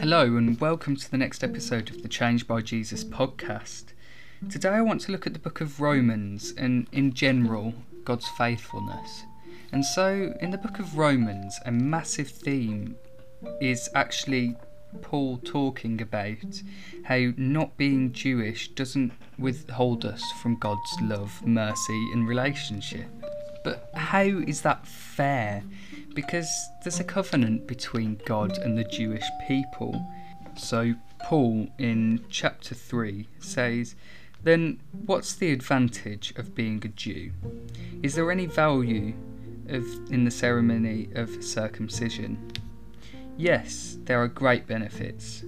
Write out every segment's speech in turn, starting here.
Hello, and welcome to the next episode of the Change by Jesus podcast. Today, I want to look at the book of Romans and, in general, God's faithfulness. And so, in the book of Romans, a massive theme is actually Paul talking about how not being Jewish doesn't withhold us from God's love, mercy, and relationship. But how is that fair? Because there's a covenant between God and the Jewish people. So, Paul in chapter 3 says, Then what's the advantage of being a Jew? Is there any value of, in the ceremony of circumcision? Yes, there are great benefits.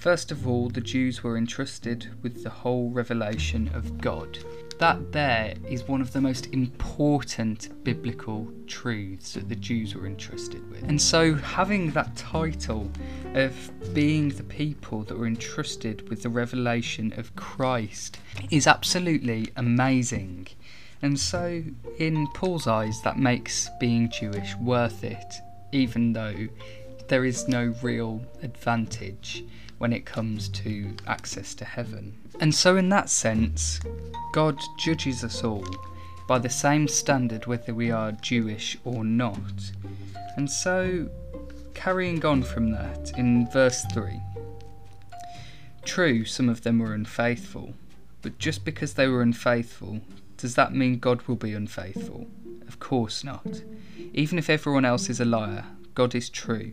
First of all, the Jews were entrusted with the whole revelation of God. That there is one of the most important biblical truths that the Jews were entrusted with. And so, having that title of being the people that were entrusted with the revelation of Christ is absolutely amazing. And so, in Paul's eyes, that makes being Jewish worth it, even though there is no real advantage when it comes to access to heaven. And so, in that sense, God judges us all by the same standard whether we are Jewish or not. And so, carrying on from that, in verse 3 True, some of them were unfaithful, but just because they were unfaithful, does that mean God will be unfaithful? Of course not. Even if everyone else is a liar, God is true,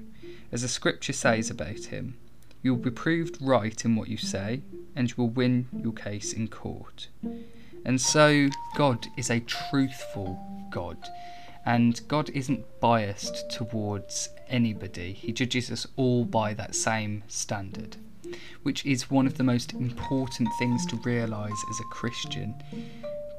as the scripture says about him. You will be proved right in what you say, and you will win your case in court. And so, God is a truthful God, and God isn't biased towards anybody. He judges us all by that same standard, which is one of the most important things to realise as a Christian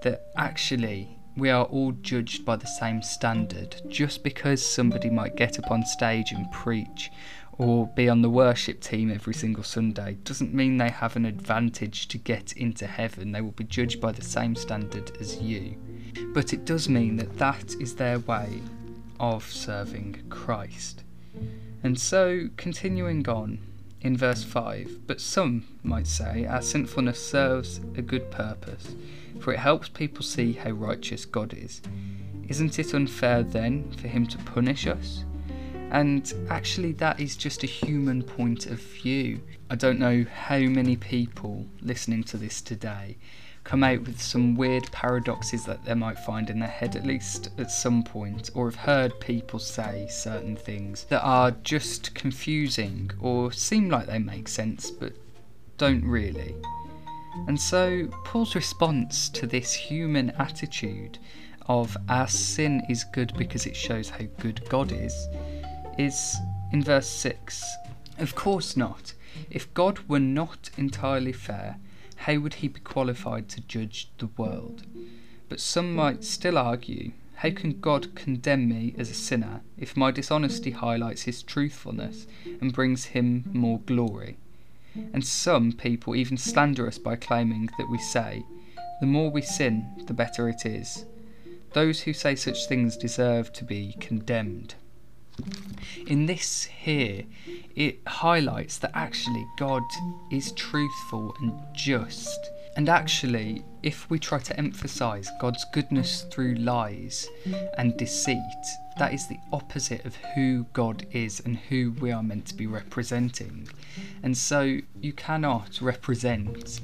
that actually we are all judged by the same standard. Just because somebody might get up on stage and preach or be on the worship team every single Sunday doesn't mean they have an advantage to get into heaven. They will be judged by the same standard as you. But it does mean that that is their way of serving Christ. And so, continuing on in verse 5, but some might say our sinfulness serves a good purpose, for it helps people see how righteous God is. Isn't it unfair then for him to punish us? And actually, that is just a human point of view. I don't know how many people listening to this today come out with some weird paradoxes that they might find in their head, at least at some point, or have heard people say certain things that are just confusing or seem like they make sense but don't really. And so, Paul's response to this human attitude of our sin is good because it shows how good God is is in verse 6. Of course not. If God were not entirely fair, how would he be qualified to judge the world? But some might still argue how can God condemn me as a sinner if my dishonesty highlights his truthfulness and brings him more glory? And some people even slander us by claiming that we say, the more we sin, the better it is. Those who say such things deserve to be condemned. In this here, it highlights that actually God is truthful and just. And actually, if we try to emphasize God's goodness through lies and deceit, that is the opposite of who God is and who we are meant to be representing. And so you cannot represent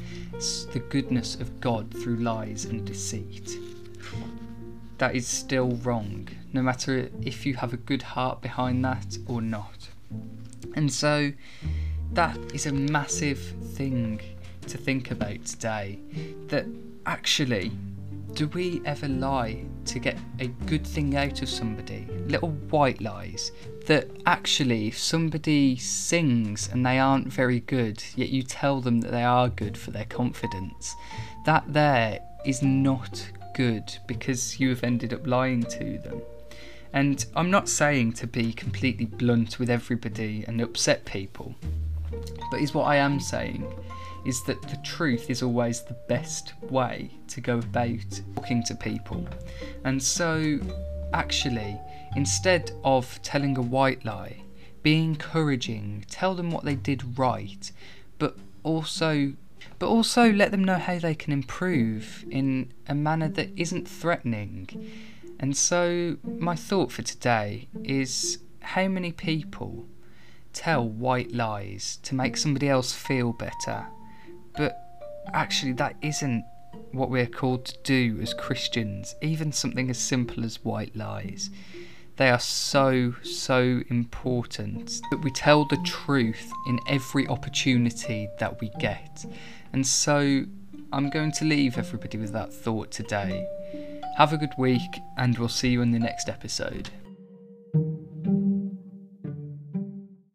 the goodness of God through lies and deceit that is still wrong, no matter if you have a good heart behind that or not. And so that is a massive thing to think about today that actually do we ever lie to get a good thing out of somebody? Little white lies. That actually, if somebody sings and they aren't very good, yet you tell them that they are good for their confidence, that there is not good because you have ended up lying to them. And I'm not saying to be completely blunt with everybody and upset people, but is what I am saying is that the truth is always the best way to go about talking to people. And so, actually, instead of telling a white lie, be encouraging, tell them what they did right, but also but also let them know how they can improve in a manner that isn't threatening. And so my thought for today is how many people tell mm. white lies to make mm. somebody else feel better. But actually that isn't what we're called to do as Christians, even something as simple as white lies. They are so, so important that we tell the truth in every opportunity that we get. And so I'm going to leave everybody with that thought today. Have a good week, and we'll see you in the next episode.